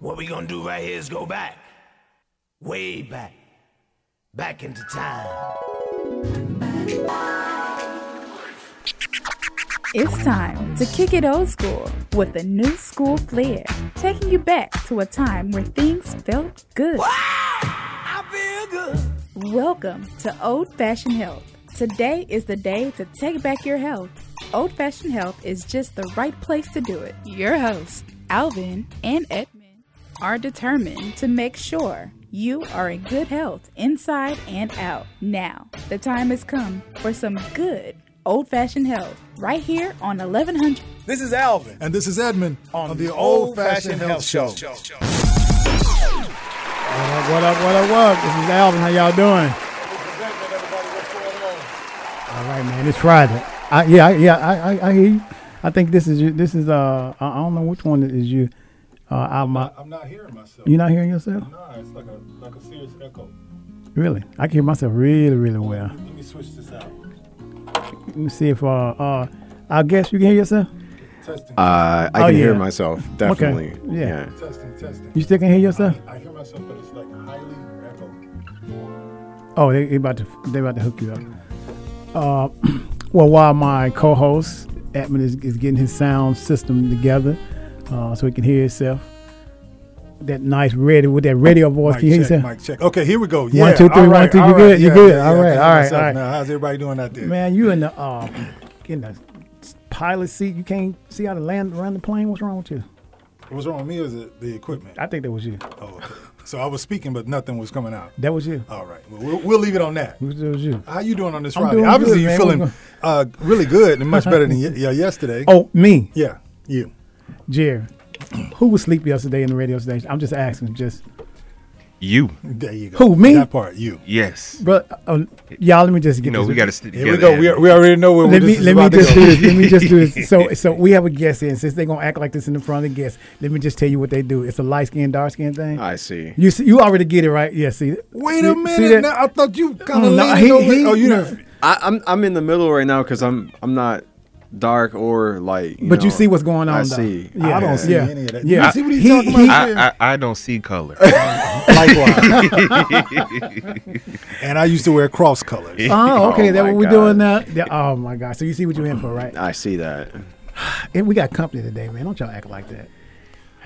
What we gonna do right here is go back. Way back. Back into time. It's time to kick it old school with a new school flair, taking you back to a time where things felt good. I feel good. Welcome to Old Fashioned Health. Today is the day to take back your health. Old Fashioned Health is just the right place to do it. Your hosts, Alvin and Edmund, are determined to make sure you are in good health inside and out. Now, the time has come for some good old fashioned health right here on 1100. This is Alvin And this is Edmund on, the Old Fashioned Health Show. What up, what up, what up, what up? This is Alvin. How y'all doing? All right, man. It's Friday. I, yeah, I, yeah, I, I, I hear you. I think this is you. This is uh, I I don't know which one is you. Uh, album. I'm not hearing myself. You're not hearing yourself? Nah, it's like a like a serious echo. Really? I can hear myself really, really well. Let me switch this out. Let me see if uh, uh, I guess you can hear yourself. Testing. Uh, I Oh, can hear myself definitely. Yeah. testing. Testing. You still can hear yourself? I hear myself, but it's like highly echoed. Oh, they, they about to they about to hook you up. Uh, well, while my co-host Edmund is, is getting his sound system together, uh, so he can hear himself. That nice radio with that radio voice. Mic Can you hear check, yourself? mic check. Okay, here we go. Yeah. One, two, three, all one, two. You all good? right, You yeah, good? yeah, All yeah, right, all right, all right. Now, how's everybody doing out there? Man, you in the uh, in the pilot seat. You can't see how to land around the plane. What's wrong with you? What's wrong with me? Is it the equipment? I think that was you. Oh, okay. So I was speaking, but nothing was coming out. That was you. All right. Well, we'll, we'll leave it on that. That was you. How you doing on this Friday? Obviously, good, you're feeling uh, really good and much better than y- yeah, yesterday. Oh, me, Yeah, you. Jerry. Who was asleep yesterday in the radio station? I'm just asking. Just You. There you go. Who, me? That part, you. Yes. But uh, y'all, let me just get You know, we got to stick Here together. we go. We, we already know where we're. let me is let me about to just do this. Let me just do this. So so we have a guest here, and since they're gonna act like this in the front of the guest, let me just tell you what they do. It's a light skin, dark skin thing. I see. You see, you already get it right. Yeah. See. Wait see, a minute. that? Now, I thought you kind of Mm, no, leaned he- over. he- oh, you no. didn't. I, I'm I'm in the middle right now because I'm I'm not dark or light. You But you see what's going on. I though. see. Yeah. I don't see yeah. any of that. Yeah. You see what he's He- talking he- about? I, I, I don't see color. Likewise. and I used to wear cross colors. Oh, okay. Oh, That's what we're doing now. Yeah, Oh my God. So you see what you're in for, right? I see that. And we got company today, man. Don't y'all act like that.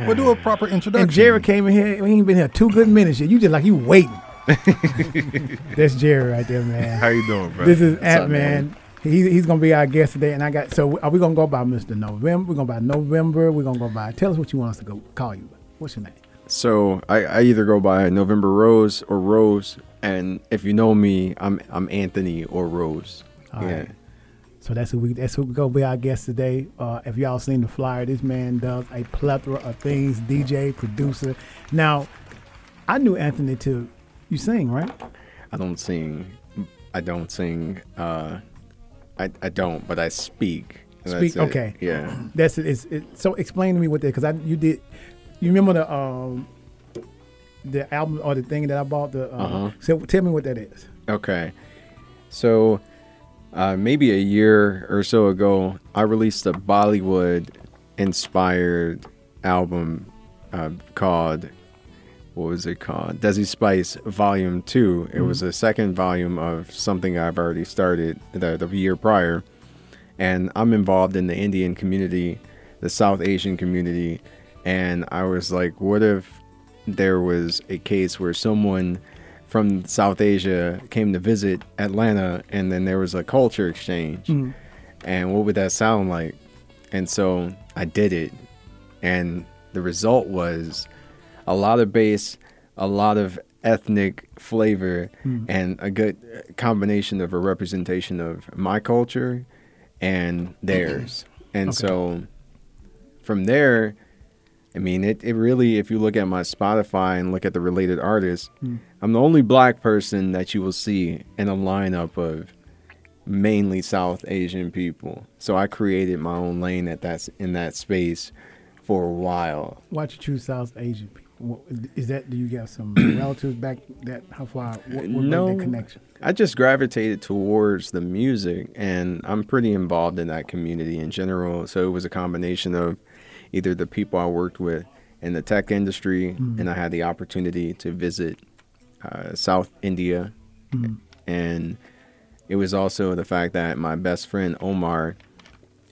We'll do a proper introduction. And Jerry came in here. He ain't been here two good minutes yet. You just like you waiting. That's Jerry right there, man. How you doing, bro? This is up, Ant Man. He, he's gonna be our guest today, and I got. So are we gonna go by Mr. November? We're gonna by November. We're gonna go by. Tell us what you want us to go call you. What's your name? So I, I either go by November Rose or Rose, and if you know me, I'm I'm Anthony or Rose. All yeah. right. So that's who we. That's who gonna be our guest today. Uh, if y'all seen the flyer, this man does a plethora of things. DJ, producer. Now, I knew Anthony too. You sing, right? I don't sing. I don't sing. Uh, I I don't, but I speak. Speak, it. okay. Yeah. That's it. It's, it. So explain to me what that because I you did. You remember the um the album or the thing that I bought the. Uh, Uh-huh. So tell me what that is. Okay. So, uh, maybe a year or so ago, I released a Bollywood inspired album uh, called, what was it called? Desi Spice Volume 2. It was mm-hmm. a second volume of something I've already started the, the year prior. And I'm involved in the Indian community, the South Asian community. And I was like, what if there was a case where someone from South Asia came to visit Atlanta and then there was a culture exchange. Mm-hmm. And what would that sound like? And so I did it. And the result was a lot of bass, a lot of ethnic flavor, hmm. and a good combination of a representation of my culture and mm-hmm. theirs. And so from there, I mean, it, it really, if you look at my Spotify and look at the related artists, hmm. I'm the only black person that you will see in a lineup of mainly South Asian people. So I created my own lane at that in that space for a while. Why'd you choose South Asian people? What, is that? Do you got some relatives back? That how far? What, what No. connection? I just gravitated towards the music, and I'm pretty involved in that community in general. So it was a combination of either the people I worked with in the tech industry, Mm. and I had the opportunity to visit uh, South India, Mm. and it was also the fact that my best friend Omar,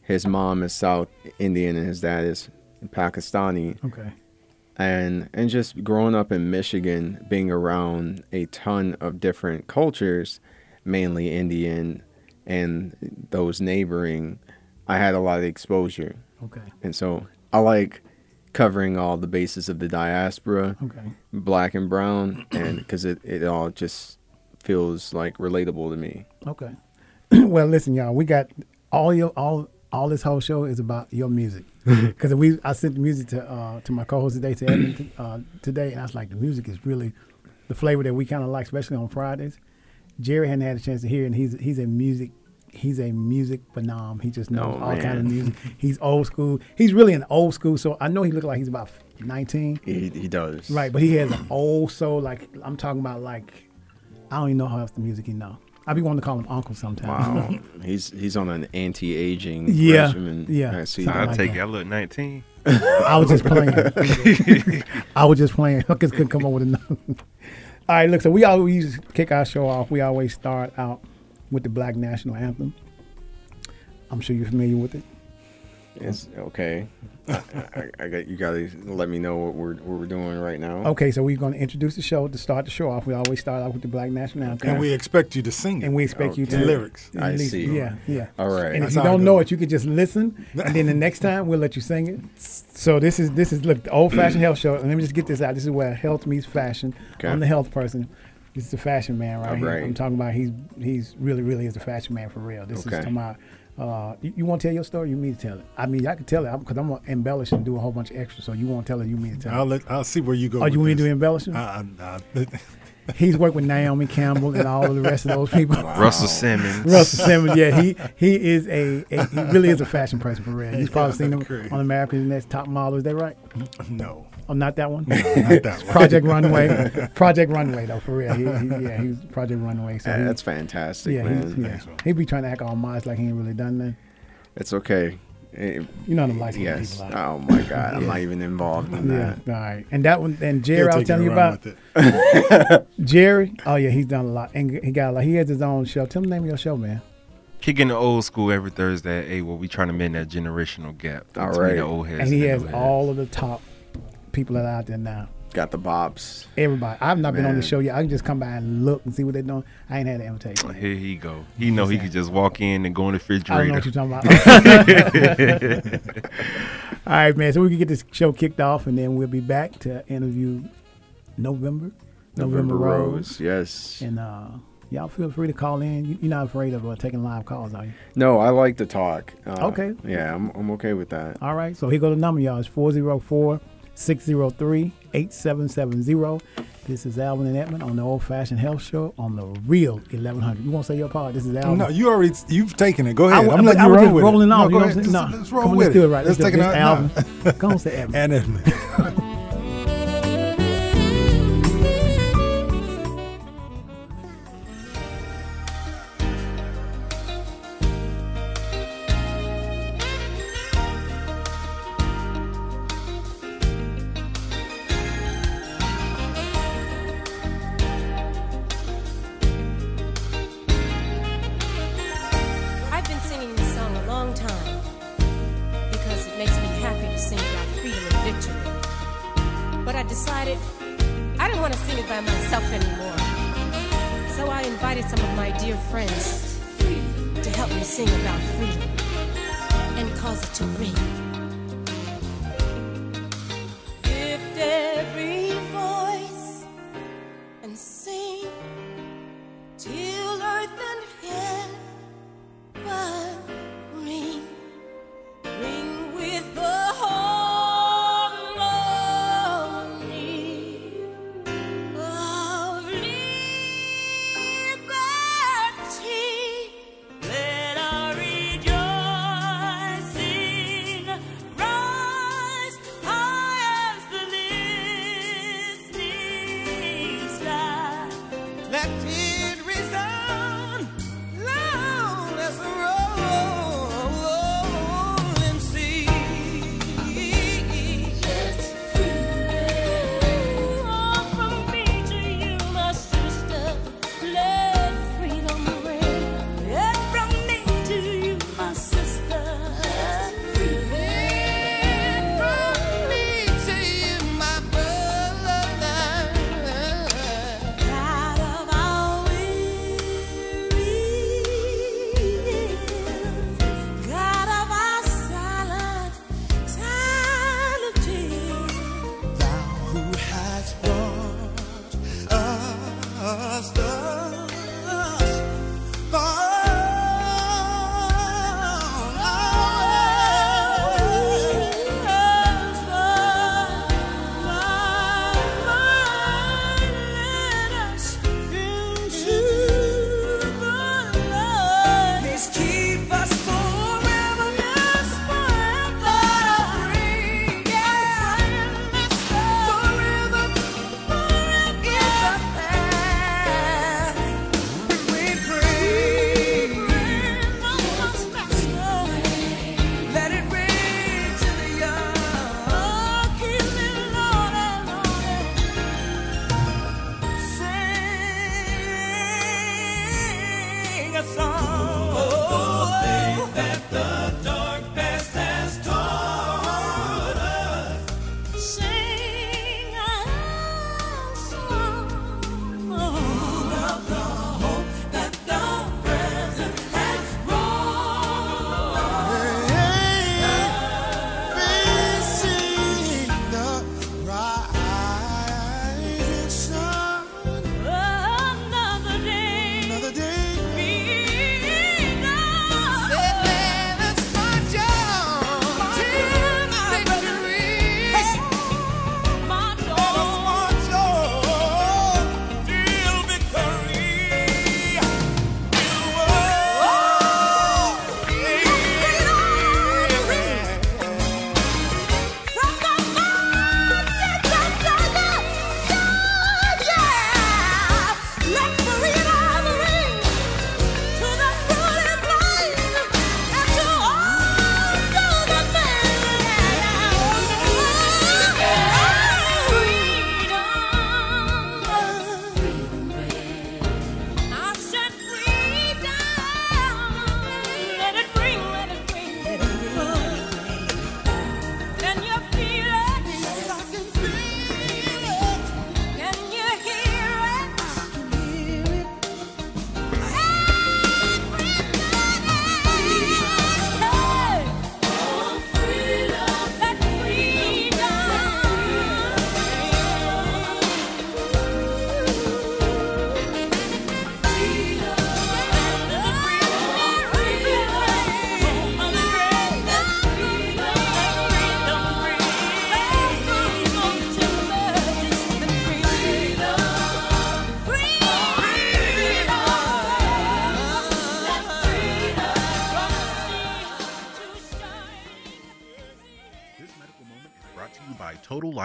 his mom is South Indian and his dad is Pakistani, Okay. And and just growing up in Michigan, being around a ton of different cultures, mainly Indian, and those neighboring, I had a lot of exposure, Okay. and so I like covering all the bases of the diaspora, Okay. black and brown, and because it it all just feels like relatable to me. Okay. well, listen, y'all. We got all your all all this whole show is about your music because we I sent the music to uh, to my co-host today to Edmund uh, today, and I was like, the music is really the flavor that we kind of like, especially on Fridays. Jerry hadn't had a chance to hear, and he's he's a music he's a music phenom. He just knows Oh, all kind of music. He's old school. He's really an old school. So I know he looked like he's about nineteen. He he does Right, but he has an old soul. Like I'm talking about, like I don't even know how else the music he know. I be wanting to call him uncle sometimes. Wow, he's he's on an anti-aging Yeah, regimen. yeah. I see Something. I'll like take that. it. I look 19. I was just playing. I was just playing. I just couldn't come up with enough. All right, look. So we always kick our show off. We always start out with the Black National Anthem. I'm sure you're familiar with it. It's okay. I, I, I got you. Got to let me know what we're what we're doing right now. Okay, so we're going to introduce the show to start the show off. We always start off with the Black National Anthem, And we expect you to sing it. and we expect you to Okay. lyrics. at I least- see. Yeah, yeah. All right. And if That's you don't know it, you can just listen, and then the next time we'll let you sing it. So this is this is look the old fashioned health show. And let me just get this out. This is where health meets fashion. Okay. I'm the health person. This is the fashion man right All here. I'm talking about he's he's really really is the fashion man for real. This is Okay. talking about. Uh, you, you want to tell your story? You mean to tell it? I mean, I can tell it because I'm gonna embellish and do a whole bunch of extra. So you want to tell it? You mean to tell I'll it? let. I'll see where you go. Oh, with you want to embellishing? I, I, I, He's worked with Naomi Campbell and all of the rest of those people. Russell Simmons. Russell Simmons, yeah, he he is a, a he really is a fashion person for real. You've probably seen him Okay. on America's Next Top Model. Is that right? no, Oh, not that one. not that one. Project Runway, Project Runway though, for real. He, he, yeah, he's Project Runway. So Yeah, he, that's fantastic, yeah, man. he, yeah. He be trying to act all modest like he ain't really done that. It's okay. Eh, You know them light skinned yes. people. Out. Oh my God, I'm not even involved in Yeah, that. all right. And that one, and Jerry, I was take telling you about it. Jerry. Oh yeah, he's done a lot, and he got a lot. He has his own show. Tell him the name of your show, man. Kicking the old school every Thursday at 8 where we trying to mend that generational gap All between right. the old heads And he the has new heads. all of the top people that are out there now. Got the bops. Everybody. I've not been on the Man. show yet. I can just come by and look and see what they're doing. I ain't had an invitation. Here he go. He know he could just walk in and go in the fridge. I don't know what you're talking about. All right, man. So we can get this show kicked off, and then we'll be back to interview November, November, Rose, Yes. and uh, y'all feel free to call in. You, you're not afraid of uh, taking live calls, are you? No, I like to talk. Uh, Okay. Yeah, I'm, I'm okay with that. All right. So here go the number, y'all. It's 404 603 8770. This is Alvin and Edmund on the Old Fashioned Health Show on the Real 1100. You want to say your part? This is Alvin. No, you already. You've taken it. Go I, ahead. w- I'm letting I you roll with rolling it. off. No, you go know ahead. what I'm saying? Let's, No, let's roll come on, with let's do it right. Let's do take it out. Alvin. Come on, say Edmund. And Edmund. I decided I didn't want to sing it by myself anymore. So I invited some of my dear friends to help me sing about freedom and cause it to ring.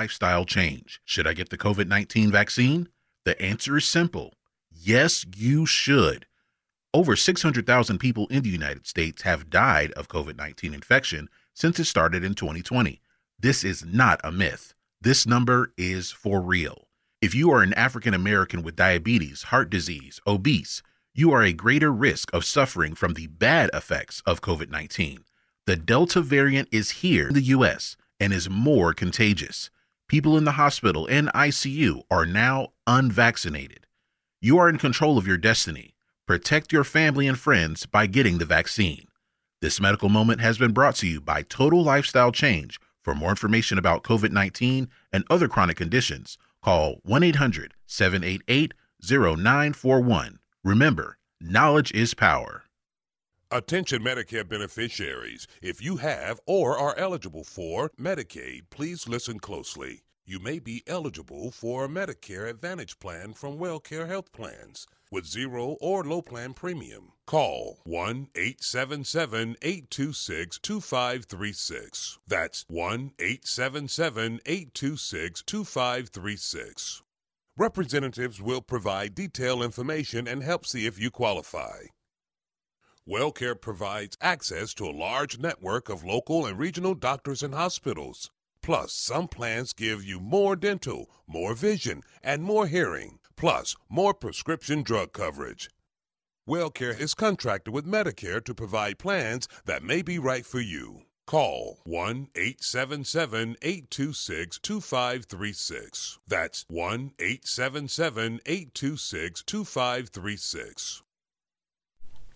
Lifestyle Change. Should I get the COVID 19 vaccine? The answer is simple yes, you should. Over 600,000 people in the United States have died of COVID 19 infection since it started in 2020. This is not a myth. This number is for real. If you are an African American with diabetes, heart disease, obese, you are a greater risk of suffering from the bad effects of COVID 19. The Delta variant is here in the US and is more contagious. People in the hospital and ICU are now unvaccinated. You are in control of your destiny. Protect your family and friends by getting the vaccine. This medical moment has been brought to you by Total Lifestyle Change. For more information about COVID 19 and other chronic conditions, call 1 800 788 0941. Remember, knowledge is power. Attention Medicare beneficiaries. If you have or are eligible for Medicaid, please listen closely. You may be eligible for a Medicare Advantage plan from WellCare Health Plans with zero or low plan premium. Call 1 877 826 2536. That's 1 877 826 2536. Representatives will provide detailed information and help see if you qualify. WellCare provides access to a large network of local and regional doctors and hospitals. Plus, some plans give you more dental, more vision, and more hearing, plus more prescription drug coverage. WellCare is contracted with Medicare to provide plans that may be right for you. Call 1 877 826 2536. That's 1 877 826 2536.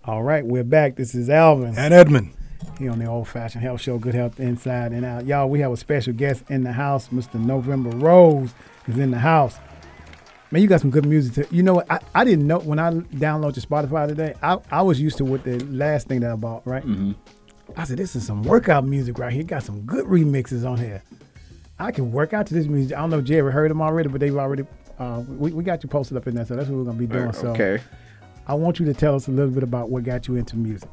All right, we're back. This is Alvin And Edmund. here on the Old Fashioned Health Show, Good Health Inside and Out. Y'all, we have a special guest in the house. Mr. November Rose is in the house. Man, you got some good music. To, you know what? I, I didn't know when I downloaded your Spotify today. I, I was used to what the last thing that I bought, right? Mhm. I said, this is some workout music right here. Got some good remixes on here. I can work out to this music. I don't know if Jerry heard them already, but they've already. Uh, we, we got you posted up in there, so that's what we're gonna be doing. So, Okay. I want you to tell us a little bit about what got you into music.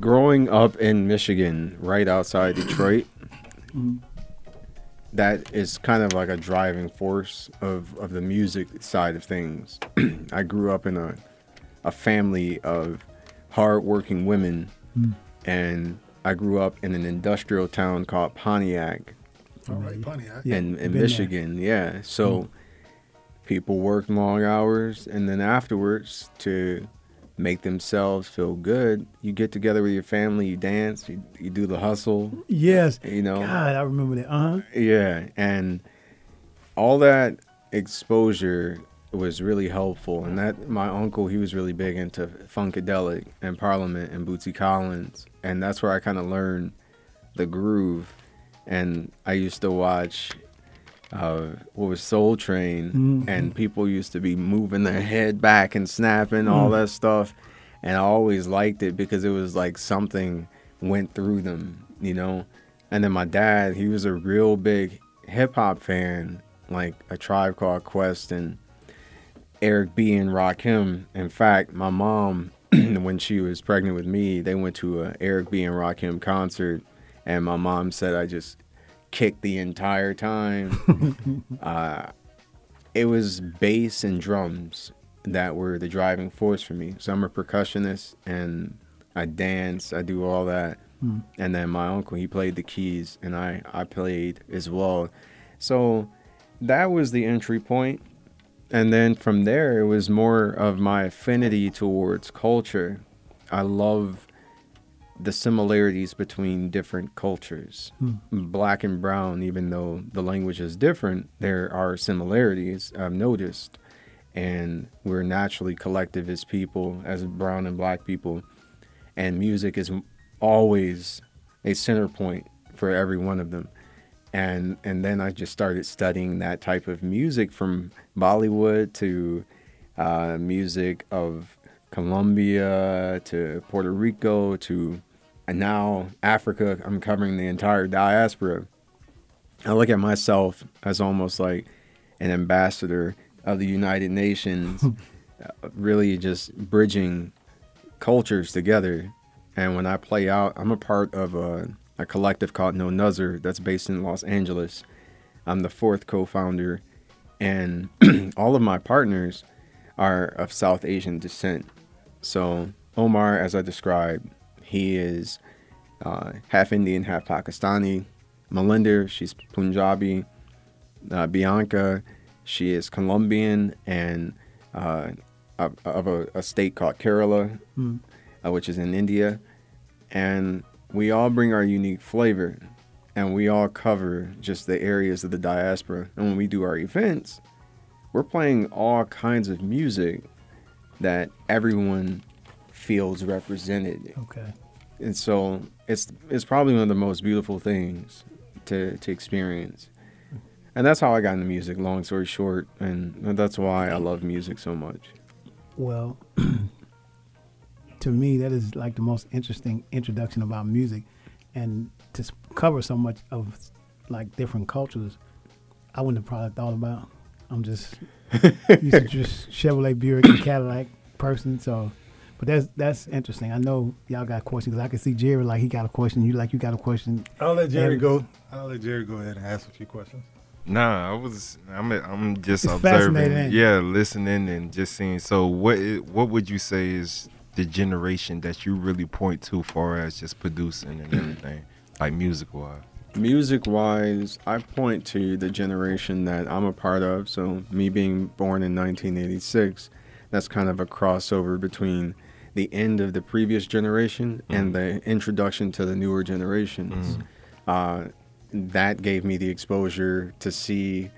Growing up in Michigan, right outside Detroit, Mhm. that is kind of like a driving force of, of the music side of things. I grew up in a, a family of hardworking women, Mm. and I grew up in an industrial town called Pontiac. All right, Pontiac. Yeah, in, been in there. Michigan, yeah. So people work long hours, and then afterwards, to make themselves feel good, you get together with your family, you dance, you, you do the hustle, Yes. you know. God, I remember that. Uh huh. Yeah, and all that exposure was really helpful. And that my uncle, he was really big into Funkadelic and Parliament and Bootsy Collins, and that's where I kind of learned the groove. And I used to watch uh, what was Soul Train, Mhm. and people used to be moving their head back and snapping all Mm. that stuff. And I always liked it because it was like something went through them, you know. And then my dad, he was a real big hip hop fan, like a Tribe Called Quest and Eric B and Rakim. In fact, my mom, when she was pregnant with me, they went to a Eric B and Rakim concert, and my mom said I just kicked the entire time. uh, it was bass and drums that were the driving force for me. So I'm a percussionist and I dance, I do all that. Hmm. And then my uncle, he played the keys and I, I played as well. So that was the entry point. And then from there, it was more of my affinity towards culture. I love the similarities between different cultures. Hmm. Black and brown, even though the language is different, there are similarities I've noticed. And we're naturally collective as people, as brown and black people. And music is always a center point for every one of them. And and then I just started studying that type of music from Bollywood to uh, music of Colombia to Puerto Rico to and now Africa. I'm covering the entire diaspora. I look at myself as almost like an ambassador of the United Nations, uh, really just bridging cultures together. And when I play out, I'm a part of a, a collective called No Nuzzer that's based in Los Angeles. I'm the fourth co founder, and all of my partners are of South Asian descent. So, Omar, as I described, he is uh, half Indian, half Pakistani. Melinda, she's Punjabi. Uh, Bianca, she is Colombian and uh, of, of a, a state called Kerala, Mm. uh, which is in India. And we all bring our unique flavor and we all cover just the areas of the diaspora. And when we do our events, we're playing all kinds of music that everyone feels represented. Okay. And so it's it's probably one of the most beautiful things to to experience. And that's how I got into music, long story short, and that's why I love music so much. Well, to me, that is like the most interesting introduction about music, and to cover so much of like different cultures, I wouldn't have probably thought about. I'm just used to just Chevrolet, Buick, and Cadillac person, so. But that's that's interesting. I know y'all got questions because I can see Jerry like he got a question. You like you got a question. I'll let Jerry And- go. I'll let Jerry go ahead and ask a few questions. Nah, I was. I'm. I'm just It's observing. fascinating, ain't it? Yeah, listening and just seeing. So, what? What would you say is the generation that you really point to, far as just producing and everything, like music wise? Music wise, I point to the generation that I'm a part of. So, me being born in 1986, that's kind of a crossover between the end of the previous generation and mm. the introduction to the newer generations. Mm. Uh, that gave me the exposure to see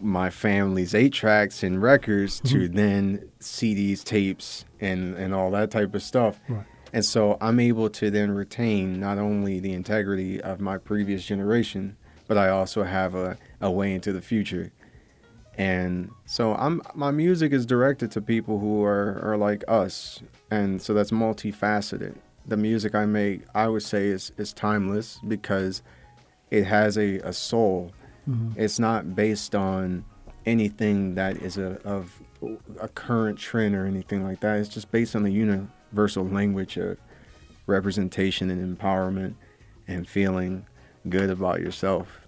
my family's eight tracks and records to mm-hmm. then CDs, tapes, and, and all that type of stuff. Right. And so I'm able to then retain not only the integrity of my previous generation, but I also have a, a way into the future. And so I'm my music is directed to people who are, are like us. And so that's multifaceted. The music I make, I would say is, is timeless because it has a, a soul. Mm-hmm. It's not based on anything that is a, of a current trend or anything like that. It's just based on the universal language of representation and empowerment and feeling good about yourself.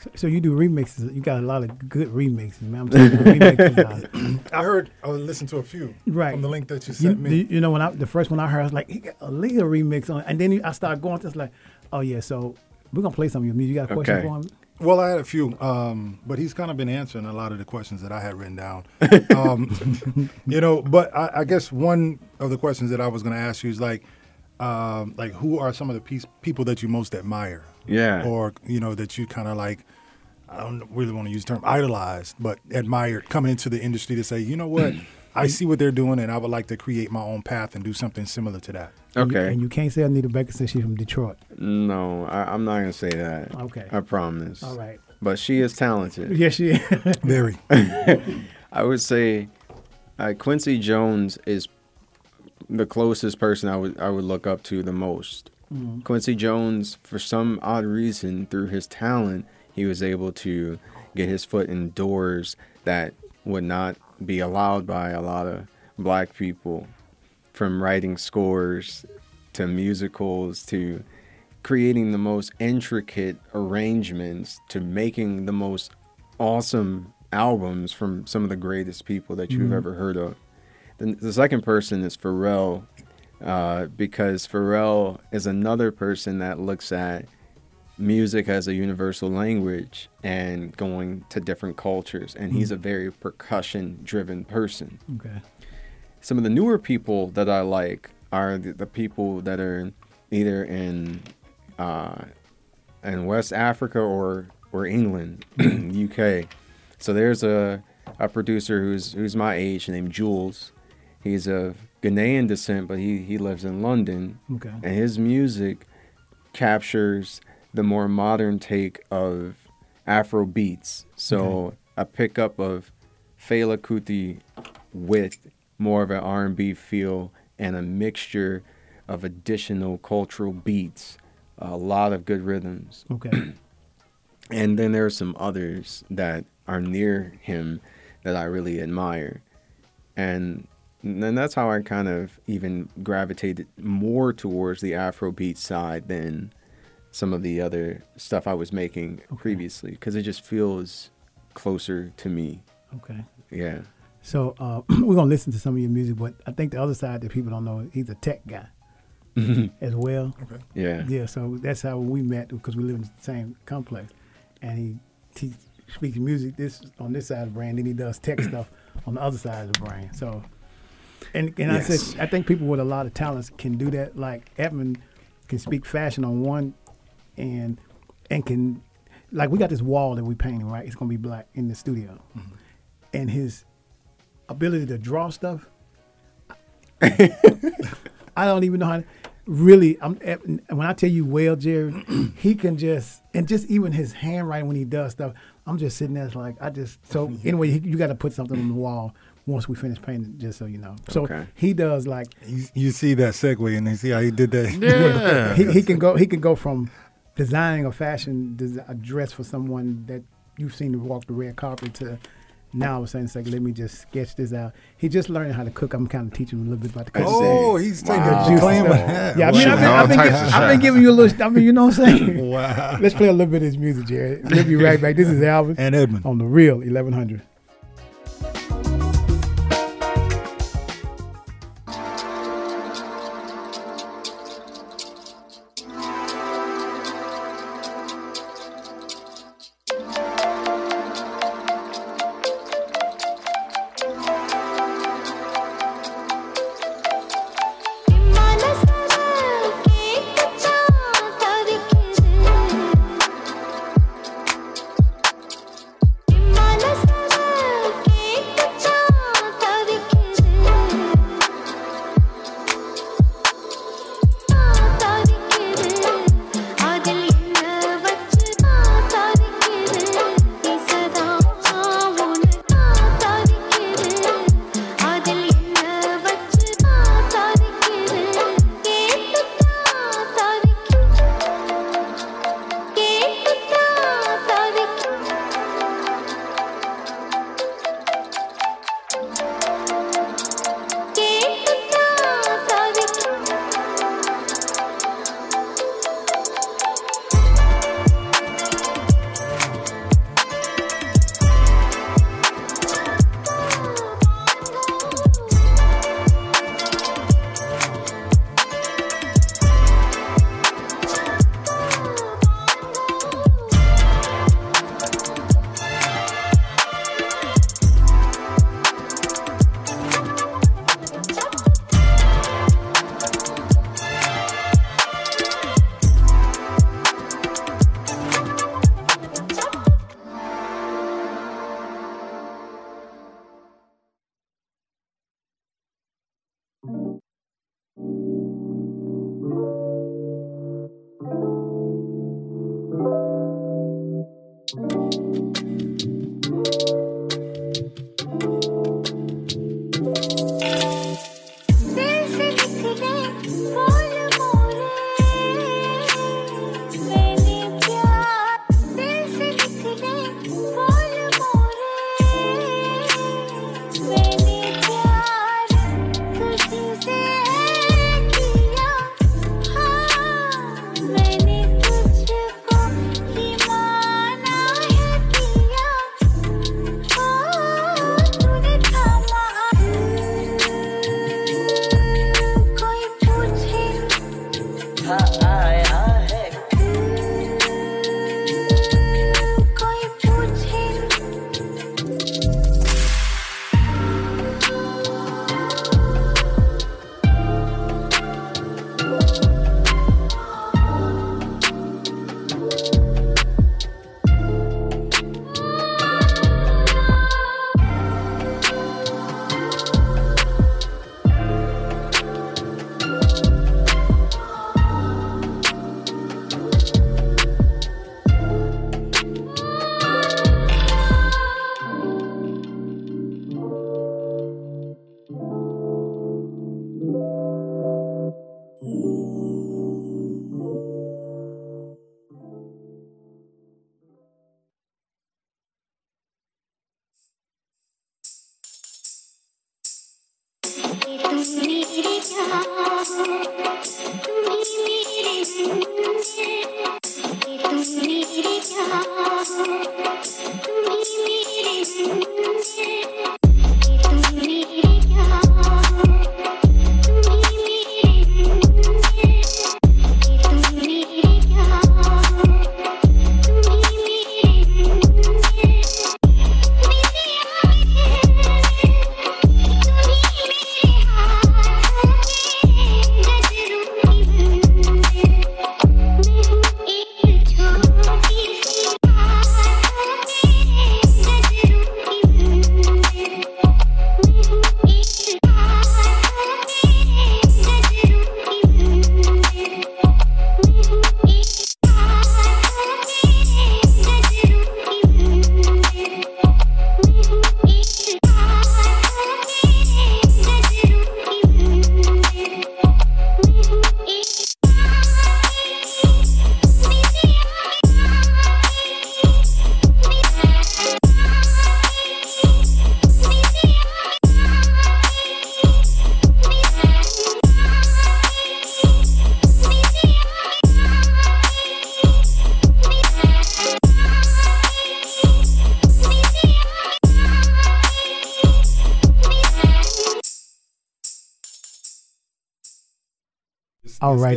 So, so you do remixes. You got a lot of good remixes, man. I'm telling you, remixes I heard, I listened to a few Right. from the link that you You, sent me. you- you know, when I the first one I heard, I was like, he got a legal remix on, and then I started going to it's like, oh yeah, so we're gonna play some of your music. You got a question Okay. for him? Well, I had a few, um, but he's kind of been answering a lot of the questions that I had written down. Um, you know, but I, I guess one of the questions that I was going to ask you is like, um, like who are some of the piece, people that you most admire? Yeah. Or you know that you kind of like, I don't really want to use the term idolized, but admired coming into the industry to say, you know what, I see what they're doing, and I would like to create my own path and do something similar to that. And you- Okay. And you can't say Anita Baker since she's from Detroit. No, I, I'm not gonna say that. Okay. I promise. All right. But she is talented. Yes, she. Is. Very. I would say uh, Quincy Jones is the closest person I would I would look up to the most. Quincy Jones, for some odd reason, through his talent, he was able to get his foot in doors that would not be allowed by a lot of black people, from writing scores to musicals to creating the most intricate arrangements to making the most awesome albums from some of the greatest people that you've mm-hmm. ever heard of. The, the second person is Pharrell, uh, because Pharrell is another person that looks at music as a universal language and going to different cultures, and he's a very percussion driven person okay. some of the newer people that I like are the, the people that are either in uh, in West Africa or or England, UK. So there's a a producer who's who's my age named Jules. He's of Ghanaian descent, but he he lives in London, Okay. and his music captures the more modern take of Afro beats. So a pickup of Fela Kuti with more of an R&B feel and a mixture of additional cultural beats, a lot of good rhythms. Okay. And then there are some others that are near him that I really admire. And then that's how I kind of even gravitated more towards the Afrobeat side than some of the other stuff I was making previously because it just feels closer to me. okay. Yeah. So uh, we're gonna listen to some of your music, but I think the other side that people don't know, he's a tech guy as well. Okay. Yeah. Yeah, so that's how we met because we live in the same complex, and he he speaks music this on this side of the brain, then he does tech stuff on the other side of the brain. So, and and I said I think people with a lot of talents can do that. Like Edmund can speak fashion on one, and and can like we got this wall that we painting right. It's gonna be black in the studio, mm-hmm. and his ability to draw stuff. I don't even know how. To, really, I'm when I tell you, well, Jerry, he can just and just even his handwriting when he does stuff. I'm just sitting there like I just so anyway. he- You got to put something on the wall once we finish painting, just so you know. So Okay. he does like You, you see that segue, and you see how he did that. Yeah. he, he can go he can go from designing a fashion des- a dress for someone that you've seen to walk the red carpet to now all of a sudden it's like let me just sketch this out. He just learning how to cook. I'm kind of teaching him a little bit about the cooking. Oh, he's taking Wow. a claim. Yeah, I mean, I've been, I've, been, types I've been giving you a little. I mean, you know what I'm saying. Wow. Let's play a little bit of his music, Jerry. We'll be right back. This is Alvin And Edmund. on the real 1100.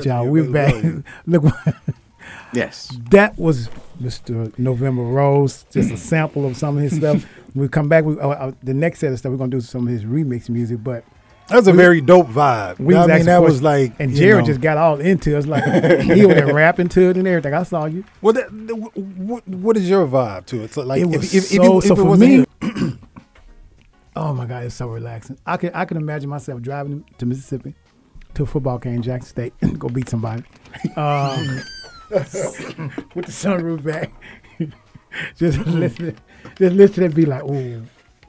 Y'all. We're back. Look, Yes. that was Mr. November Rose. Just a sample of some of his stuff. we come back. We, uh, uh, the next set of stuff we're gonna do some of his remix music, but That was a We- very dope vibe. we I mean, asking that was like, and you Jared know- just got all into it. Like he was there rapping to it and everything. I saw you. Well, that, the- what, what is your vibe to it? It's like it if, was if, if, so, if, it for wasn't me. oh my God, it's so relaxing. I can I can imagine myself driving to Mississippi to a football game, Jackson State, go beat somebody, um, with the sunroof back, just listening, just listening and be like, oh,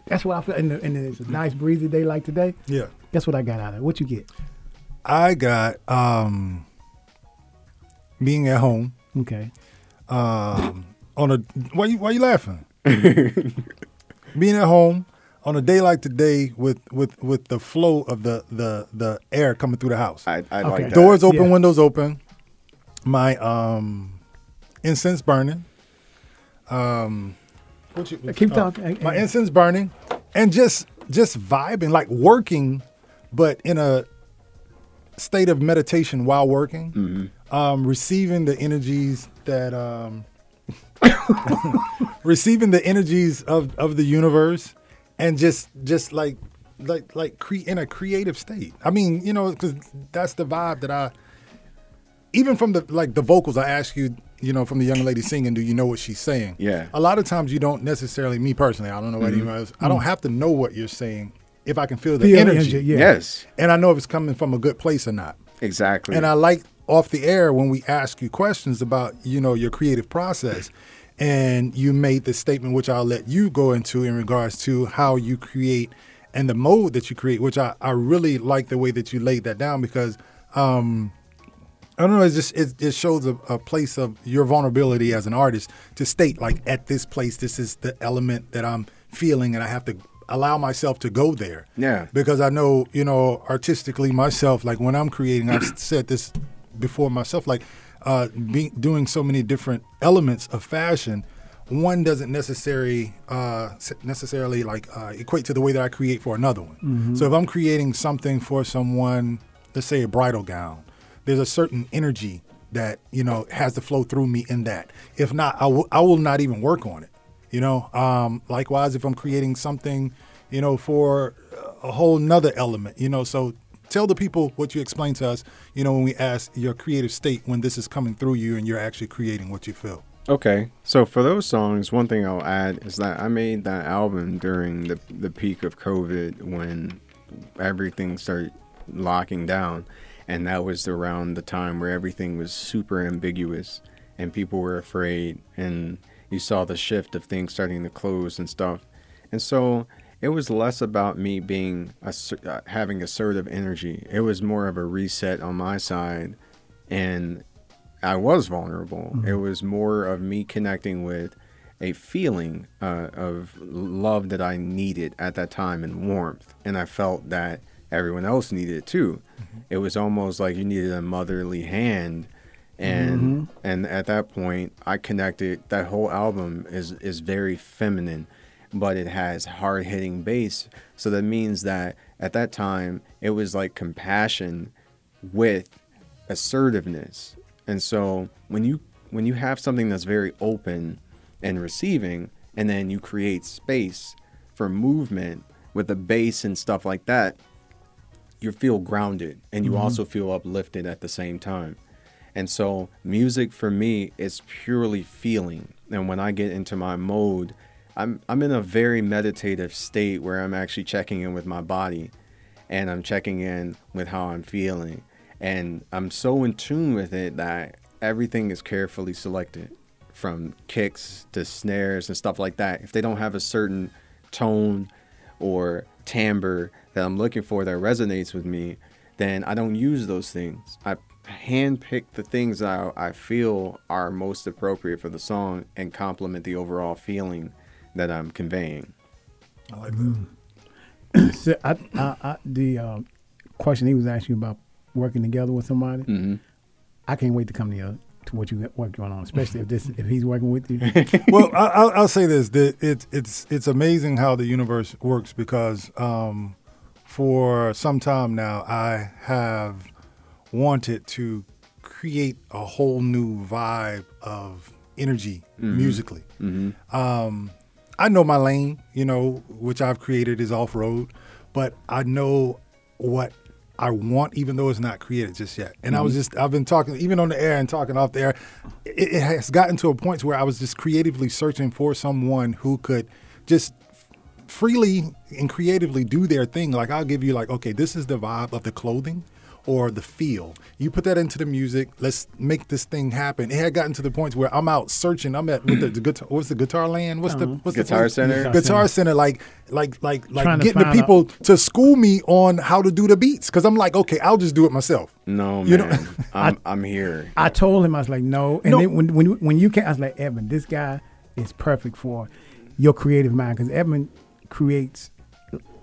that's what I feel. And, the, and it's a nice breezy day like today. yeah, That's what I got out of it. What you get? I got um being at home Okay. um on a why you why you laughing? being at home on a day like today with with with the flow of the the the air coming through the house. I, I Okay. like that. Doors open, Yeah. windows open. My um incense burning. Um what you, Keep uh, talking. my incense burning and just just vibing like working but in a state of meditation while working um receiving the energies that um receiving the energies of of the universe and just just like like like cre- in a creative state i mean you know because that's the vibe that i even from the like the vocals i ask you you know from the young lady singing do you know what she's saying Yeah. a lot of times you don't necessarily me personally i don't know what mm-hmm. anyone else i don't mm-hmm. have to know what you're saying if i can feel the Feel the energy energy, yeah. Yes. and i know if it's coming from a good place or not Exactly. and I like off the air when we ask you questions about, you know, your creative process. And you made the statement, which I'll let you go into in regards to how you create and the mode that you create, which I, I really like the way that you laid that down because um, I don't know, it's just it, it shows a, a place of your vulnerability as an artist to state like at this place, this is the element that I'm feeling and I have to allow myself to go there Yeah. because I know, you know, artistically myself, like when I'm creating, I've said this before myself, like uh, be, doing so many different elements of fashion, one doesn't necessarily uh, necessarily like uh, equate to the way that I create for another one. So if I'm creating something for someone, let's say a bridal gown, there's a certain energy that you know has to flow through me in that. If not, I will I will not even work on it. You know, um, likewise, if I'm creating something, you know, for a whole nother element, you know, so tell the people what you explained to us, you know, when we ask your creative state when this is coming through you and you're actually creating what you feel. Okay, so for those songs, one thing I'll add is that I made that album during the the peak of COVID when everything started locking down, and that was around the time where everything was super ambiguous and people were afraid, and you saw the shift of things starting to close and stuff, and so it was less about me being uh, having assertive energy. It was more of a reset on my side, and I was vulnerable. It was more of me connecting with a feeling uh, of love that I needed at that time and warmth. And I felt that everyone else needed it too. Mm-hmm. It was almost like you needed a motherly hand. And Mm-hmm. and at that point, I connected. That whole album is is very feminine, but it has hard hitting bass. So that means that at that time, it was like compassion with assertiveness. And so when you when you have something that's very open and receiving, and then you create space for movement with the bass and stuff like that, you feel grounded and you mm-hmm. also feel uplifted at the same time. And so music for me is purely feeling. And when I get into my mode, I'm I'm in a very meditative state where I'm actually checking in with my body and I'm checking in with how I'm feeling. And I'm so in tune with it that everything is carefully selected from kicks to snares and stuff like that. If they don't have a certain tone or timbre that I'm looking for that resonates with me, then I don't use those things. I handpick the things that I, I feel are most appropriate for the song and complement the overall feeling that I'm conveying. I like that. So I, I, I, the uh, question he was asking about working together with somebody, Mm-hmm. I can't wait to come to you to what you got working on, especially if this if he's working with you. well, I, I'll, I'll say this: that it's it's it's amazing how the universe works because um, for some time now, I have wanted to create a whole new vibe of energy musically. Um, I know my lane, you know, which I've created is off road, but I know what I want, even though it's not created just yet. And I was mm-hmm. just, I've been talking, even on the air and talking off the air, it, it has gotten to a point where I was just creatively searching for someone who could just freely and creatively do their thing. Like I'll give you like, okay, this is the vibe of the clothing or the feel. You put that into the music. Let's make this thing happen. It had gotten to the point where I'm out searching. I'm at with the, the guitar. What's the guitar land? What's the uh-huh. what's Guitar the place? Center? Guitar Guitar Center. Like like like like Trying getting the find people to school me on how to do the beats because I'm like, okay, I'll just do it myself. No, You man. know- I'm, I'm here. I told him I was like, no. And No. then when when you- when you came, I was like, Evan, this guy is perfect for your creative mind because Evan creates.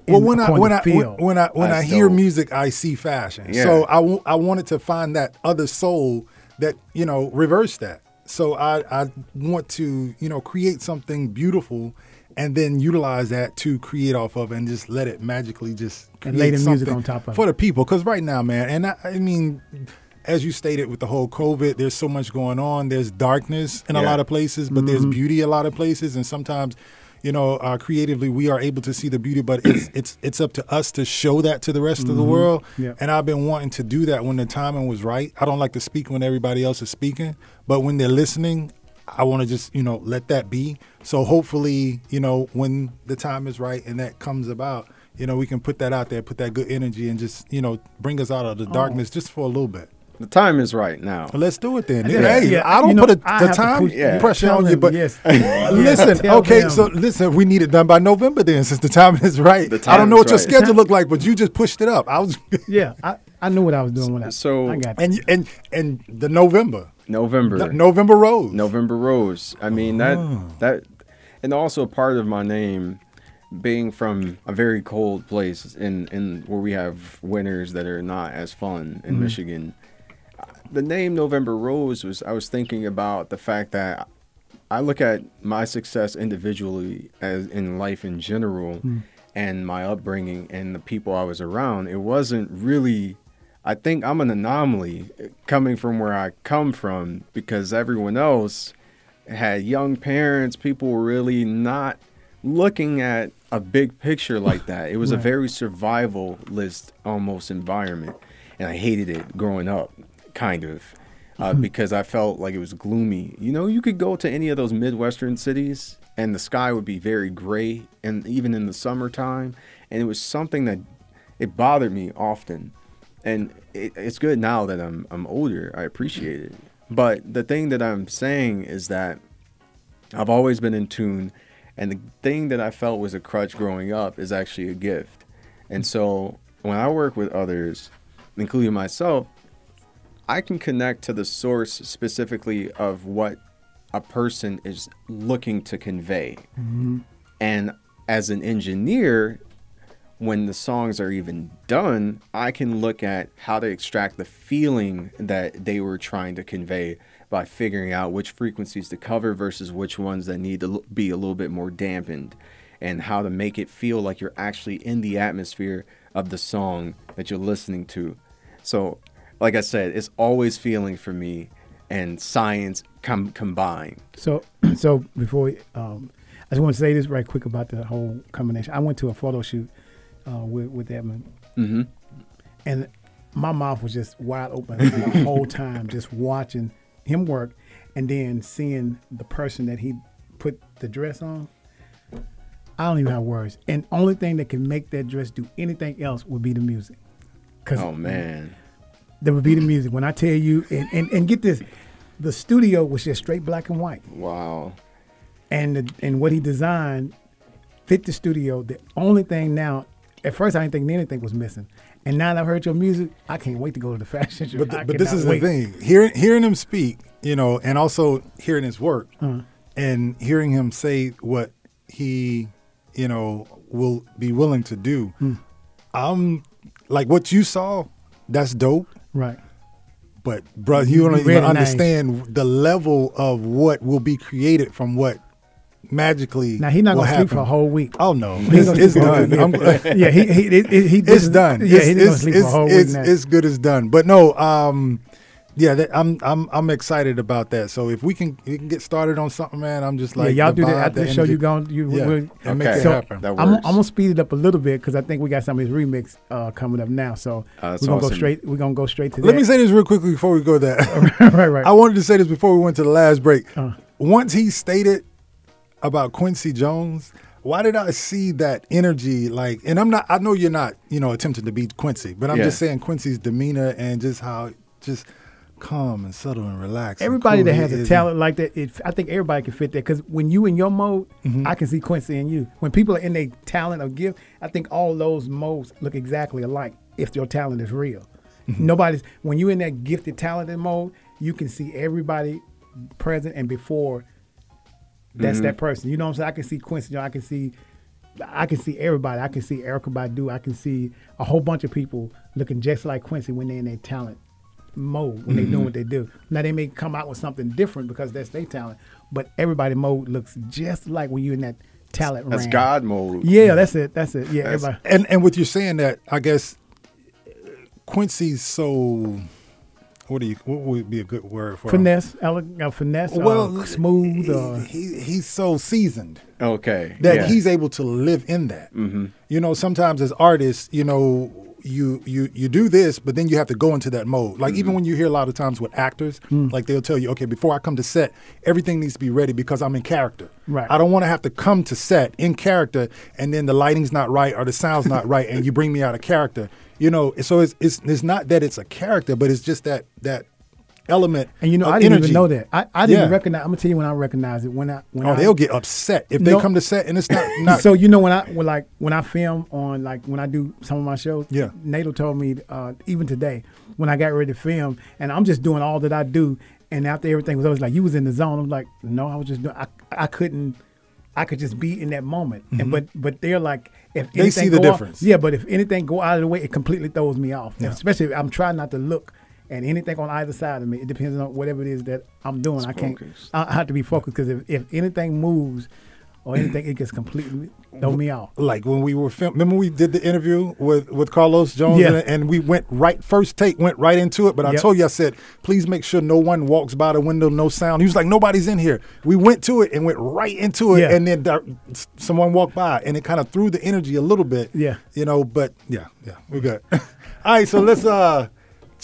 Well, when I when I feel. when, when I when I hear music, I see fashion. Yeah. So I, w- I wanted to find that other soul that you know reverse that. So I I want to you know create something beautiful, and then utilize that to create off of, and just let it magically just And lay create the music on top of for the people. Because right now, man, and I, I mean. As you stated with the whole COVID, there's so much going on. There's darkness in a lot of places, but there's mm-hmm. beauty a lot of places. And sometimes, you know, uh, creatively we are able to see the beauty, but it's it's it's up to us to show that to the rest of the world. Yeah. And I've been wanting to do that when the timing was right. I don't like to speak when everybody else is speaking, but when they're listening, I want to just you know let that be. So hopefully, you know, when the time is right and that comes about, you know, we can put that out there, put that good energy, and just you know bring us out of the darkness just for a little bit. The time is right now. Let's do it then. Yeah, hey, yeah, I don't you know, put a, I the time push- yeah. pressure on you, but yes. listen. Tell okay, them. so listen, we need it done by November then, since the time is right. The I don't know is what your right. schedule looked like, but you just pushed it up. I was, yeah, I, I knew what I was doing when I So- I got and and and the November, November. No- November Rose. November Rose. I mean that Oh. that, and also part of my name being from a very cold place in in where we have winters that are not as fun in mm-hmm. Michigan. The name November Rose was I was thinking about the fact that I look at my success individually as in life in general hmm. and my upbringing and the people I was around. It wasn't really I think I'm an anomaly coming from where I come from because everyone else had young parents, people were really not looking at a big picture like that. It was a Right. very survivalist almost environment. And I hated it growing up, kind of, uh, because I felt like it was gloomy. You know, you could go to any of those Midwestern cities and the sky would be very gray, and even in the summertime. And it was something that it bothered me often and it, it's good now that I'm I'm older. I appreciate it. But the thing that I'm saying is that I've always been in tune, and the thing that I felt was a crutch growing up is actually a gift. And so when I work with others, including myself, I can connect to the source specifically of what a person is looking to convey. Mm-hmm. And as an engineer, when the songs are even done, I can look at how to extract the feeling that they were trying to convey by figuring out which frequencies to cover versus which ones that need to be a little bit more dampened and how to make it feel like you're actually in the atmosphere of the song that you're listening to. So, like I said, it's always feeling for me and science com- combined. So, so before we, um, I just want to say this right quick about the whole combination. I went to a photo shoot uh, with with Edmund, Mm-hmm. and my mouth was just wide open the whole time, just watching him work, and then seeing the person that he put the dress on. I don't even have words. And only thing that can make that dress do anything else would be the music. Cause Oh man. There would be the music. When I tell you, and, and, and get this, the studio was just straight black and white. Wow. and the, and what he designed fit the studio. The only thing now, at first I didn't think anything was missing, and now that I've heard your music, I can't wait to go to the fashion show. But, I th- but this is wait. the thing: hearing hearing him speak, you know, and also hearing his work, Uh-huh. and hearing him say what he, you know, will be willing to do. Hmm. I'm like what you saw. That's dope. Right. But bro, you don't Very even nice. understand the level of what will be created from what magically. Now he's not gonna sleep for a whole week. Oh no, it's, gonna it's sleep for a whole done. yeah, he he he, he, it's done. Yeah, it's, he's gonna it's, sleep for a whole it's, week now. it's good as done. But no, um, yeah, that, I'm I'm I'm excited about that. So if we can we can get started on something, man, I'm just like yeah, y'all the do that vibe, after the, show. You going you Yeah, we'll- and make Okay. it So happen. That I'm, I'm gonna speed it up a little bit because I think we got some of his remix uh, coming up now. So Uh, we're gonna go straight. We're gonna go straight to Let that. me say this real quickly before we go there. right, right. I wanted to say this before we went to the last break. Uh. Once he stated about Quincy Jones, why did I see that energy? Like, and I'm not. I know you're not. You know, attempting to beat Quincy, but I'm Yeah. just saying Quincy's demeanor and just how just calm and subtle and relaxed. and Everybody cool that has a is. talent like that, it, I think everybody can fit that. Because when you in your mode, Mm-hmm. I can see Quincy in you. When people are in their talent or gift, I think all those modes look exactly alike. If your talent is real, Mm-hmm. nobody's when you in that gifted, talented mode, you can see everybody present and before. That's that person. You know what I'm saying? I can see Quincy. You know, I can see. I can see everybody. I can see Erykah Badu. I can see a whole bunch of people looking just like Quincy when they're in their talent mode when they're doing what they do. Now they may come out with something different because that's their talent, but everybody mode looks just like when you're in that talent. That's realm. God mode. Yeah, that's it. That's it. Yeah, That's- everybody. And and with you saying that, I guess uh, Quincy's so. What do you? What would be a good word for him? Finesse, elegant, uh, finesse, Well, uh, smooth. he- Uh, he, he's so seasoned. Okay. that yeah. he's able to live in that. You know, sometimes as artists, you know, you you you do this, but then you have to go into that mode. Like even mm-hmm. when you hear a lot of times with actors, mm. like they'll tell you, okay, before I come to set, everything needs to be ready because I'm in character. Right. I don't want to have to come to set in character and then the lighting's not right or the sound's not right and you bring me out of character. You know, so it's it's it's not that it's a character, but it's just that that element. and you know, I didn't energy. even know that. I, I didn't Yeah. recognize. I'm gonna tell you when I recognize it. When I when Oh, I, they'll get upset if they come to set and it's not not so you know when I when like when I film on like when I do some of my shows, Yeah. Nato told me uh, even today when I got ready to film, and I'm just doing all that I do, and after everything was it's like you was in the zone. I'm like, no, I was just doing. I I couldn't. I could just be in that moment, and but but they're like if Mm-hmm. They anything see the go off- difference. yeah, but if anything go out of the way, it completely throws me off. Yeah. Especially if I'm trying not to look. And anything on either side of me, it depends on whatever it is that I'm doing. I can't. focused. I I have to be focused because if, if anything moves or anything, it gets completely throw me off. like when we were film. Remember we did the interview with with Carlos Jones, Yeah. and, and we went right first take, went right into it. But I Yep. told you, I said, please make sure no one walks by the window, no sound. He was like, nobody's in here. We went to it and went right into it, Yeah. and then someone walked by, and it kind of threw the energy a little bit. Yeah. you know. But yeah, yeah, we're good. All right, so let's uh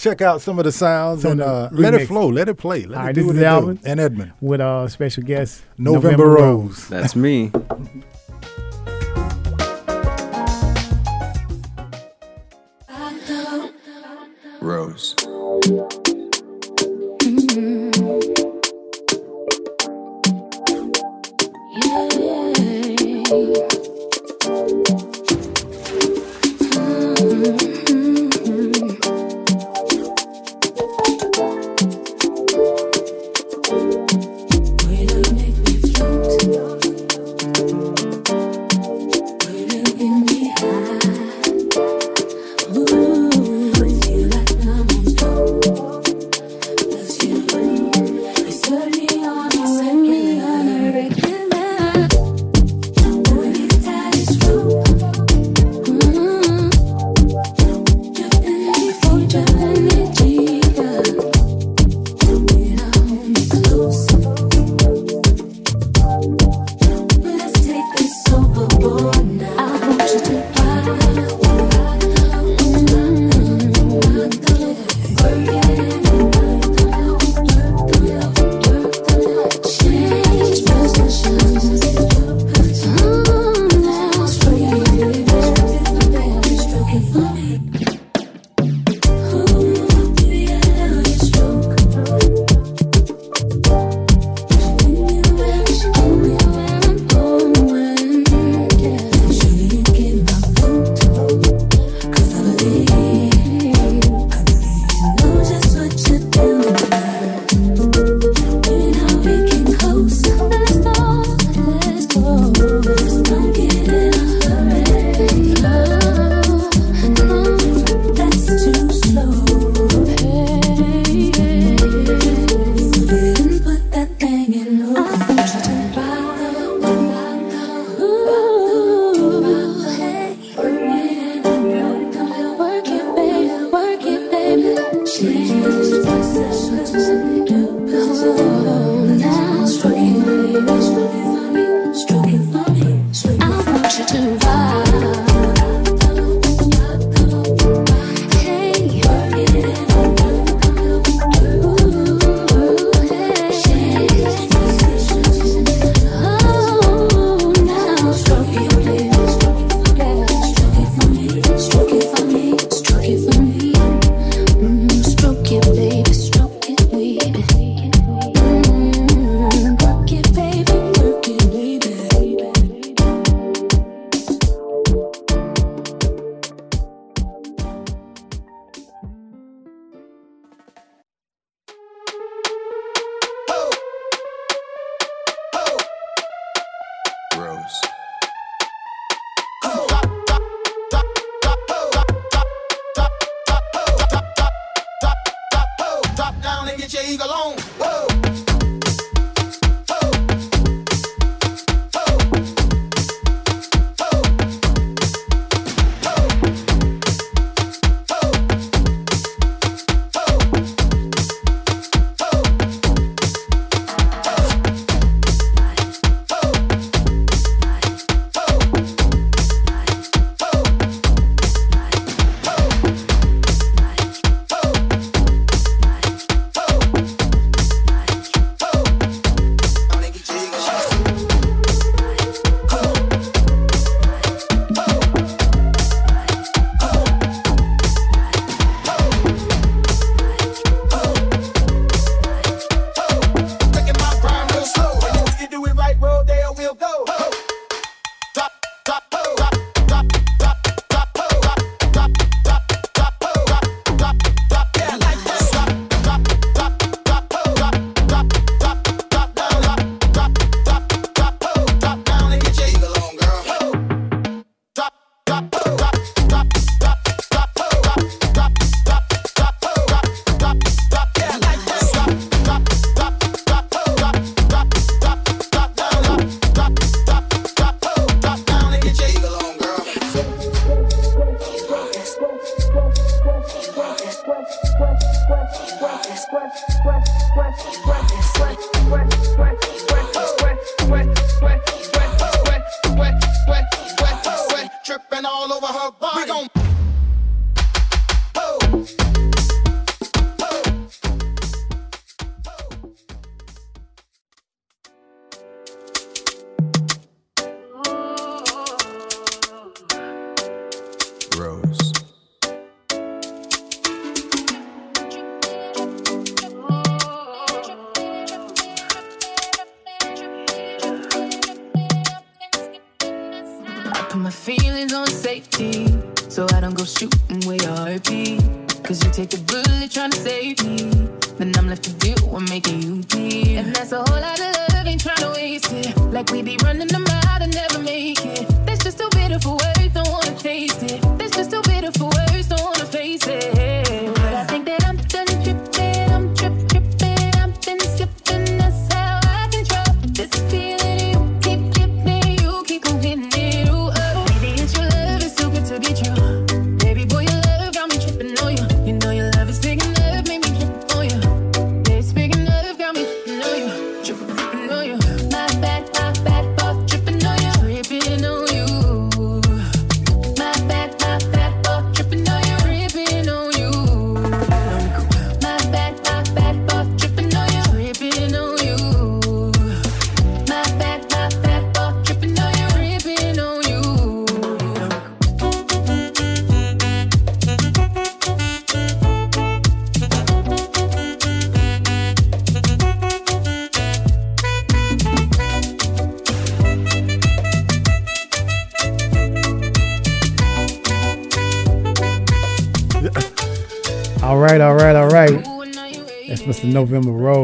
check out some of the sounds Some and of the uh, let it flow, let it play, let All it right, do this what is it do. Alvin. and Edmund. with uh special guest November, Rose. That's me. Rose. Way to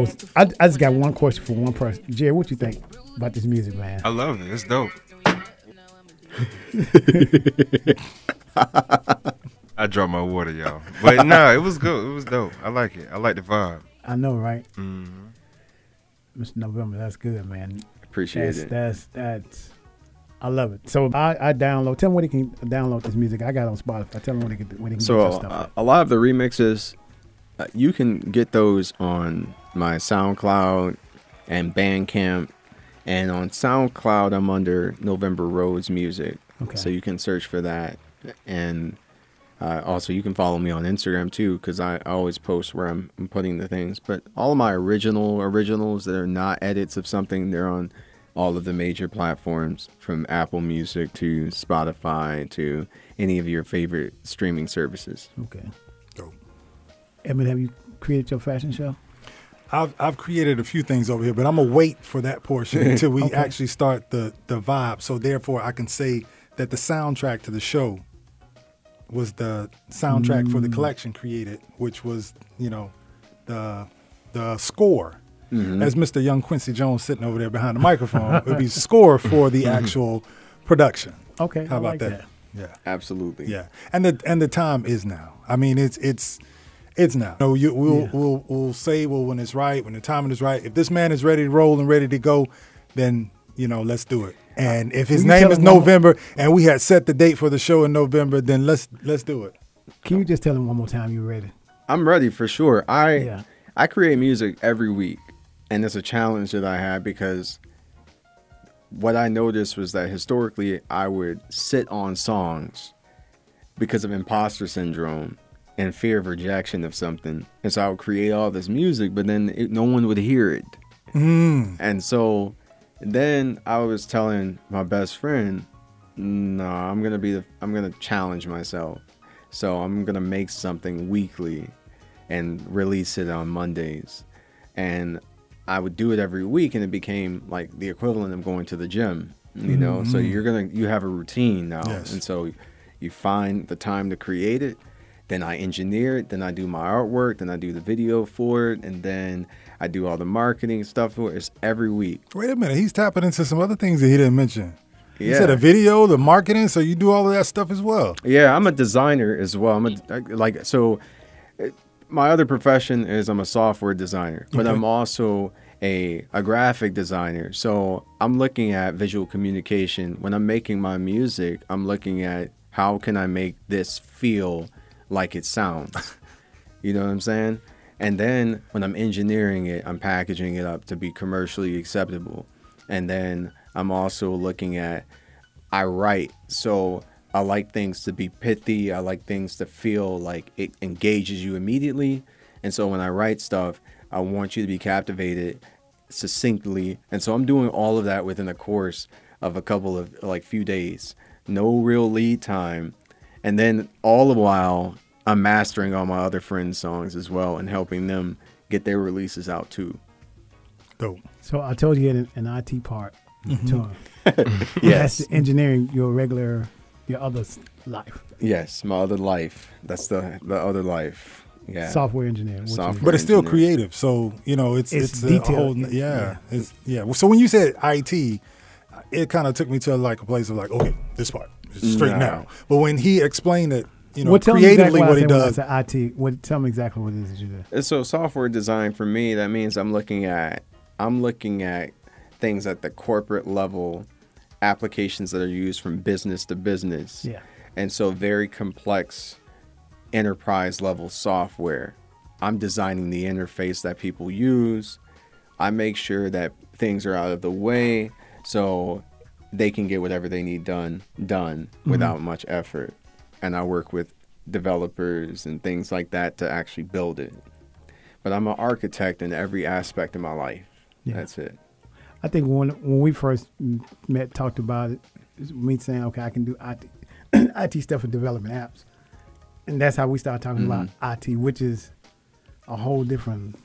November I, I just got one question for one person. Jerry, what you think about this music, man? I love it. It's dope. I dropped my water, y'all. But no, it was good. It was dope. I like it. I like the vibe. I know, right? Mm-hmm. Mr. November, that's good, man. Appreciate that's, it. That's that's. I love it. So I, I download. Tell them where they can download this music. I got it on Spotify. Tell them where they can where they can So get your stuff. uh, a lot of the remixes, uh, you can get those on my SoundCloud and Bandcamp. And on SoundCloud, I'm under November Rose Music. Okay. So you can search for that. And uh, also, you can follow me on Instagram too, because I, I always post where I'm, I'm putting the things. But all of my original originals that are not edits of something, they're on all of the major platforms from Apple Music to Spotify to any of your favorite streaming services. Okay. Dope. Edmund, have you created your fashion show? I've I've created a few things over here, but I'm gonna wait for that portion until we Okay. actually start the the vibe. So therefore, I can say that the soundtrack to the show was the soundtrack for the Mm. collection created, which was you know the the score. Mhm. As Mr. Young Quincy Jones sitting over there behind the microphone, it would be score for the actual production. Okay, How I about like that? that. Yeah. Absolutely. Yeah, and the and the time is now. I mean, it's it's It's now. No, you, we'll, Yeah. we'll we'll say well when it's right, when the timing is right. If this man is ready to roll and ready to go, then you know let's do it. And if his name is him more- November and we had set the date for the show in November, then let's let's do it. Can you just tell him one more time you're ready? I'm ready for sure. I Yeah. I create music every week, and it's a challenge that I have because what I noticed was that historically I would sit on songs because of imposter syndrome and fear of rejection of something, and so I would create all this music, but then it, no one would hear it, Mm. and so then I was telling my best friend, "No, I'm gonna be the I'm gonna challenge myself." So I'm gonna make something weekly and release it on Mondays. And I would do it every week and it became like the equivalent of going to the gym. You know, so you're gonna you have a routine now. Yes. And so you find the time to create it, then I engineer it, then I do my artwork, then I do the video for it, and then I do all the marketing stuff for it. It's every week. Wait a minute, he's tapping into some other things that he didn't mention. He Yeah. said a video, the marketing, so you do all of that stuff as well. Yeah, I'm a designer as well. I'm a, like so. My other profession is I'm a software designer, but Okay. I'm also a a graphic designer. So I'm looking at visual communication when I'm making my music. I'm looking at how can I make this feel like it sounds. you know what I'm saying? And then when I'm engineering it, I'm packaging it up to be commercially acceptable. And then I'm also looking at I write, so I like things to be pithy. I like things to feel like it engages you immediately. And so when I write stuff, I want you to be captivated succinctly. And so I'm doing all of that within the course of a couple of like few days. No real lead time. And then all the while I'm mastering all my other friends' songs as well and helping them get their releases out too. Dope. So I told you an, an IT part Mm-hmm. to him. Yes. That's engineering your regular, your other life. Yes, my other life. That's the the other life. Yeah. Software engineering. which is- Software. But it's still engineer. creative, so you know it's It's it's, a detailed. whole yeah, It's, yeah. So when you said IT, it kind of took me to like a place of like okay, this part is straight No. now. But when he explained it, you know, Well, tell me creatively exactly what he I said when I does, said IT. What, tell me exactly what it is that you do. And so software design for me that means i'm looking at i'm looking at things at the corporate level applications that are used from business to business Yeah. and so very complex enterprise level software i'm designing the interface that people use i make sure that things are out of the way so they can get whatever they need done done mm-hmm. without much effort and i work with developers and things like that to actually build it but I'm an architect in every aspect of my life. Yeah. That's it. I think when when we first met, talked about it, it's me saying, okay, I can do IT, IT stuff for development apps, and that's how we started talking about mm-hmm. IT, which is a whole different.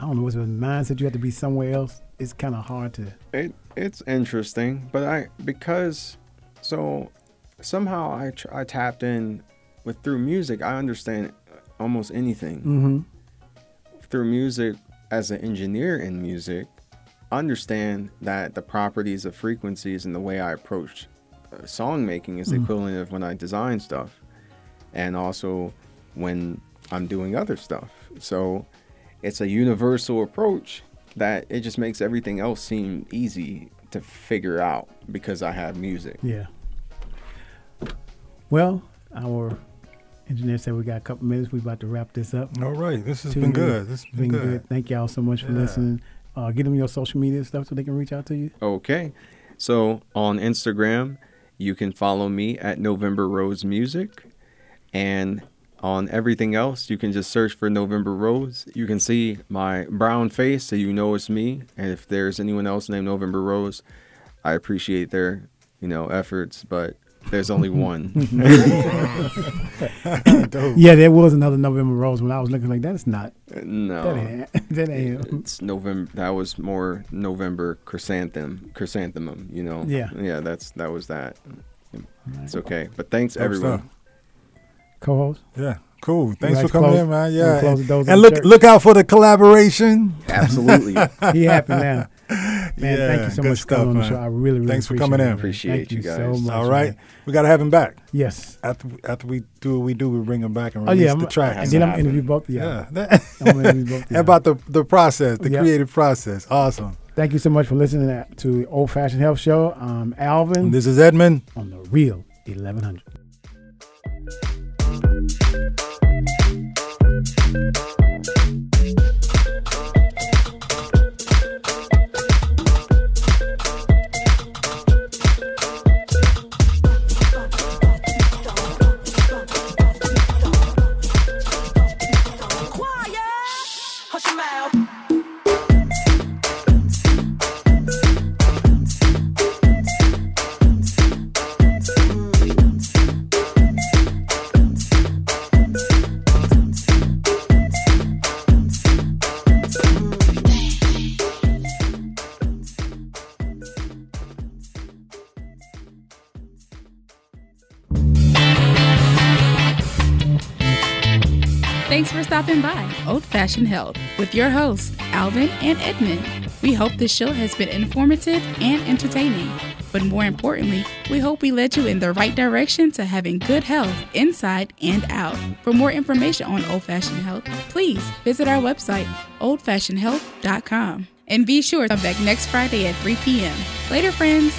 I don't know, what's a mindset. You have to be somewhere else. It's kind of hard to. It it's interesting, but I because so somehow I I tapped in with through music. I understand almost anything Mm-hmm. through music as an engineer in music. Understand that the properties of frequencies and the way I approach uh, song making is the equivalent of when I design stuff, and also when I'm doing other stuff. So it's a universal approach that it just makes everything else seem easy to figure out because I have music. Yeah. Well, our engineer said we got a couple minutes. We're about to wrap this up. all right, this has Two been minutes. good. This has been, Been good. good. Thank y'all so much for listening. Uh, get them your social media stuff so they can reach out to you. Okay. So on Instagram, you can follow me at November Rose Music. And on everything else, you can just search for November Rose. You can see my brown face so you know it's me. And if there's anyone else named November Rose, I appreciate their, you know, efforts, but there's only one. Yeah, there was another November Rose when I was looking like that. It's not. That no. ain't. That ain't. It's November. That was more November chrysanthemum. Chrysanthemum, you know. Yeah. Yeah. That's that was that. It's okay. But thanks Dope everyone. stuff. Co-host. Yeah, cool. Thanks for coming close- in, man. Yeah, and, and look church? look out for the collaboration. Absolutely. He happy now. Man, yeah, thank you so good much for coming on the man. show. I really, really Thanks for coming it, in. Appreciate Thank you you guys. so much. All right, man. we gotta have him back. Yes. After after we do what we do, we bring him back and Oh release yeah, the I'm, track. and then I'm happen. interview both of y'all. yeah, I'm interview both of about the the process, the Yeah. creative process. Awesome. Thank you so much for listening to Old Fashioned Health Show. I'm Alvin And this is Edmund. on the Real 1100. Quiet! Old Fashioned Health with your hosts, Alvin and Edmund. We hope this show has been informative and entertaining. But more importantly, we hope we led you in the right direction to having good health inside and out. For more information on Old Fashioned Health, please visit our website, oldfashionedhealth.com. And be sure to come back next Friday at 3 p.m. Later, friends.